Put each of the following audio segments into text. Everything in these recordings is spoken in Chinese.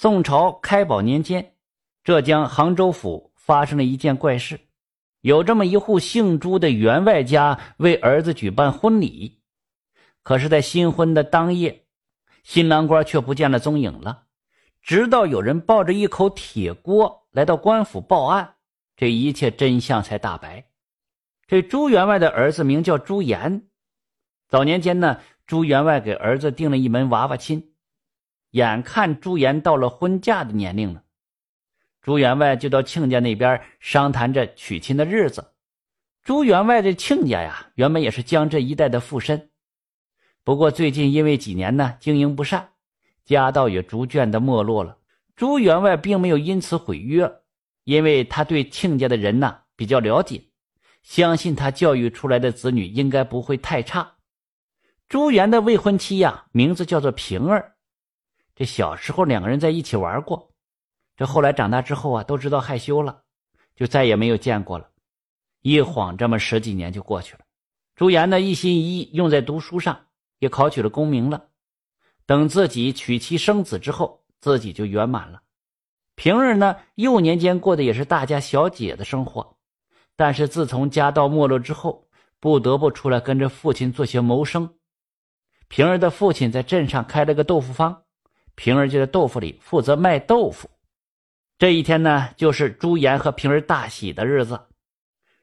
宋朝开宝年间，浙江杭州府发生了一件怪事，有这么一户姓朱的员外家为儿子举办婚礼，可是，在新婚的当夜，新郎官却不见了踪影了。直到有人抱着一口铁锅来到官府报案，这一切真相才大白。这朱员外的儿子名叫朱岩，早年间呢，朱员外给儿子定了一门娃娃亲。眼看朱颜到了婚嫁的年龄了，朱员外就到亲家那边商谈着娶亲的日子。朱员外的亲家呀，原本也是江浙一带的富绅，不过最近因为几年呢经营不善，家道也逐渐的没落了。朱员外并没有因此毁约，因为他对亲家的人呢比较了解，相信他教育出来的子女应该不会太差。朱元的未婚妻呀，名字叫做平儿。这小时候两个人在一起玩过，这后来长大之后啊，都知道害羞了，就再也没有见过了。一晃这么十几年就过去了。朱颜呢一心一意用在读书上，也考取了功名了。等自己娶妻生子之后，自己就圆满了。平儿呢幼年间过的也是大家小姐的生活，但是自从家道没落之后，不得不出来跟着父亲做些谋生。平儿的父亲在镇上开了个豆腐坊。平儿就在豆腐里负责卖豆腐。这一天呢，就是朱颜和平儿大喜的日子。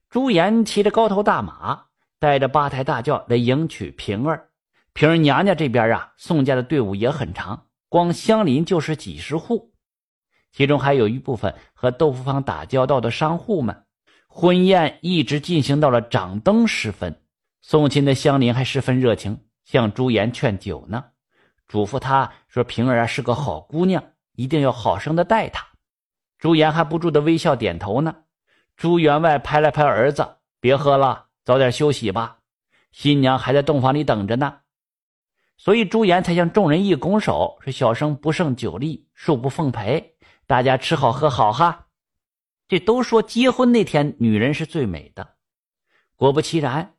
朱颜骑着高头大马，带着八抬大轿来迎娶平儿。平儿娘家这边啊，宋家的队伍也很长，光相邻就是几十户，其中还有一部分和豆腐坊打交道的商户们。婚宴一直进行到了掌灯时分，送亲的乡邻还十分热情，向朱颜劝酒呢。嘱咐他说：“平儿啊是个好姑娘，一定要好生的待她。”朱颜还不住的微笑点头呢。朱员外拍了拍儿子：“别喝了，早点休息吧，新娘还在洞房里等着呢。”所以朱颜才向众人一拱手，说：“小生不胜酒力，恕不奉陪，大家吃好喝好哈。”这都说结婚那天女人是最美的，果不其然，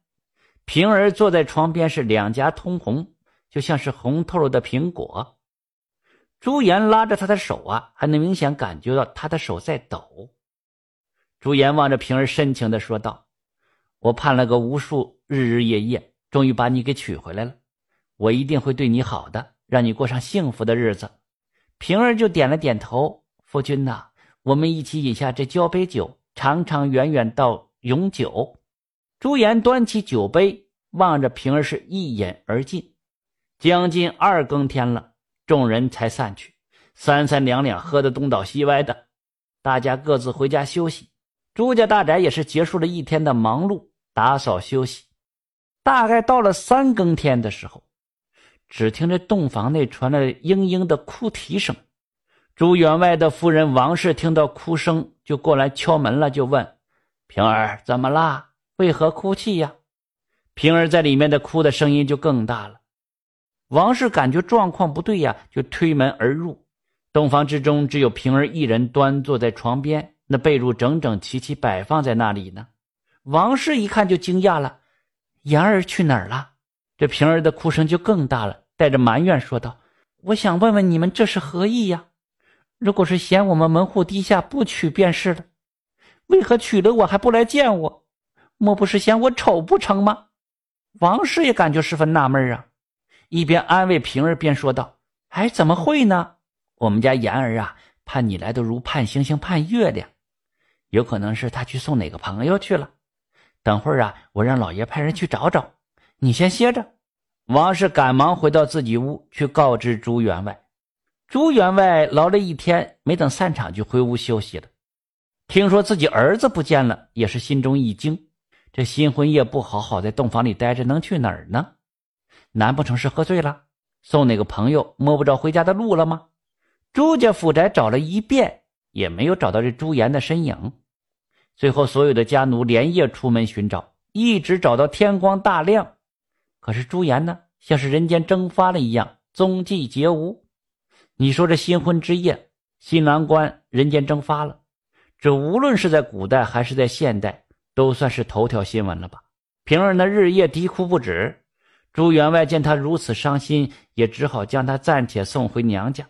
平儿坐在床边是两颊通红。就像是红透了的苹果，朱颜拉着他的手啊，还能明显感觉到他的手在抖。朱颜望着平儿，深情的说道：“我盼了个无数日日夜夜，终于把你给娶回来了。我一定会对你好的，让你过上幸福的日子。”平儿就点了点头：“夫君呐，我们一起饮下这交杯酒，长长远远到永久。”朱颜端起酒杯，望着平儿，是一饮而尽。将近二更天了，众人才散去，三三两两喝得东倒西歪的，大家各自回家休息。朱家大宅也是结束了一天的忙碌，打扫休息。大概到了三更天的时候，只听这洞房内传来嘤嘤的哭啼声。朱员外的夫人王氏听到哭声，就过来敲门了，就问：“平儿怎么啦？为何哭泣呀？”平儿在里面的哭的声音就更大了。王氏感觉状况不对呀，就推门而入。洞房之中只有平儿一人端坐在床边，那被褥整整齐齐摆放在那里呢。王氏一看就惊讶了：“妍儿去哪儿了？”这平儿的哭声就更大了，带着埋怨说道：“我想问问你们这是何意呀？如果是嫌我们门户低下不娶便是了，为何娶了我还不来见我？莫不是嫌我丑不成吗？”王氏也感觉十分纳闷啊。一边安慰平儿，边说道：“哎，怎么会呢？我们家妍儿啊，盼你来的如盼星星盼月亮，有可能是他去送哪个朋友去了。等会儿啊，我让老爷派人去找找，你先歇着。”王氏赶忙回到自己屋去告知朱员外。朱员外劳累一天，没等散场就回屋休息了。听说自己儿子不见了，也是心中一惊。这新婚夜不好好在洞房里待着，能去哪儿呢？难不成是喝醉了，送哪个朋友摸不着回家的路了吗？朱家府宅找了一遍，也没有找到这朱颜的身影。最后，所有的家奴连夜出门寻找，一直找到天光大亮。可是朱颜呢，像是人间蒸发了一样，踪迹皆无。你说这新婚之夜，新郎官人间蒸发了，这无论是在古代还是在现代，都算是头条新闻了吧？平儿呢，日夜啼哭不止。朱员外见他如此伤心，也只好将他暂且送回娘家。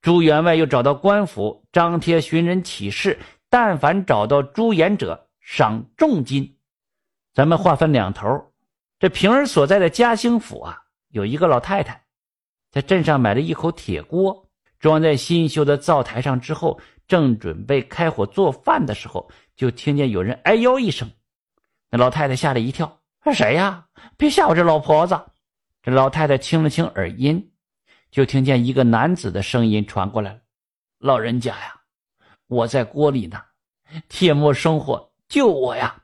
朱员外又找到官府，张贴寻人启事，但凡找到朱颜者，赏重金。咱们话分两头，这平儿所在的嘉兴府啊，有一个老太太，在镇上买了一口铁锅，装在新修的灶台上之后，正准备开火做饭的时候，就听见有人哎呦一声，那老太太吓了一跳：“谁呀？别吓我这老婆子！”这老太太清了清耳音。就听见一个男子的声音传过来了：“老人家呀，我在锅里呢，铁木生火，救我呀！”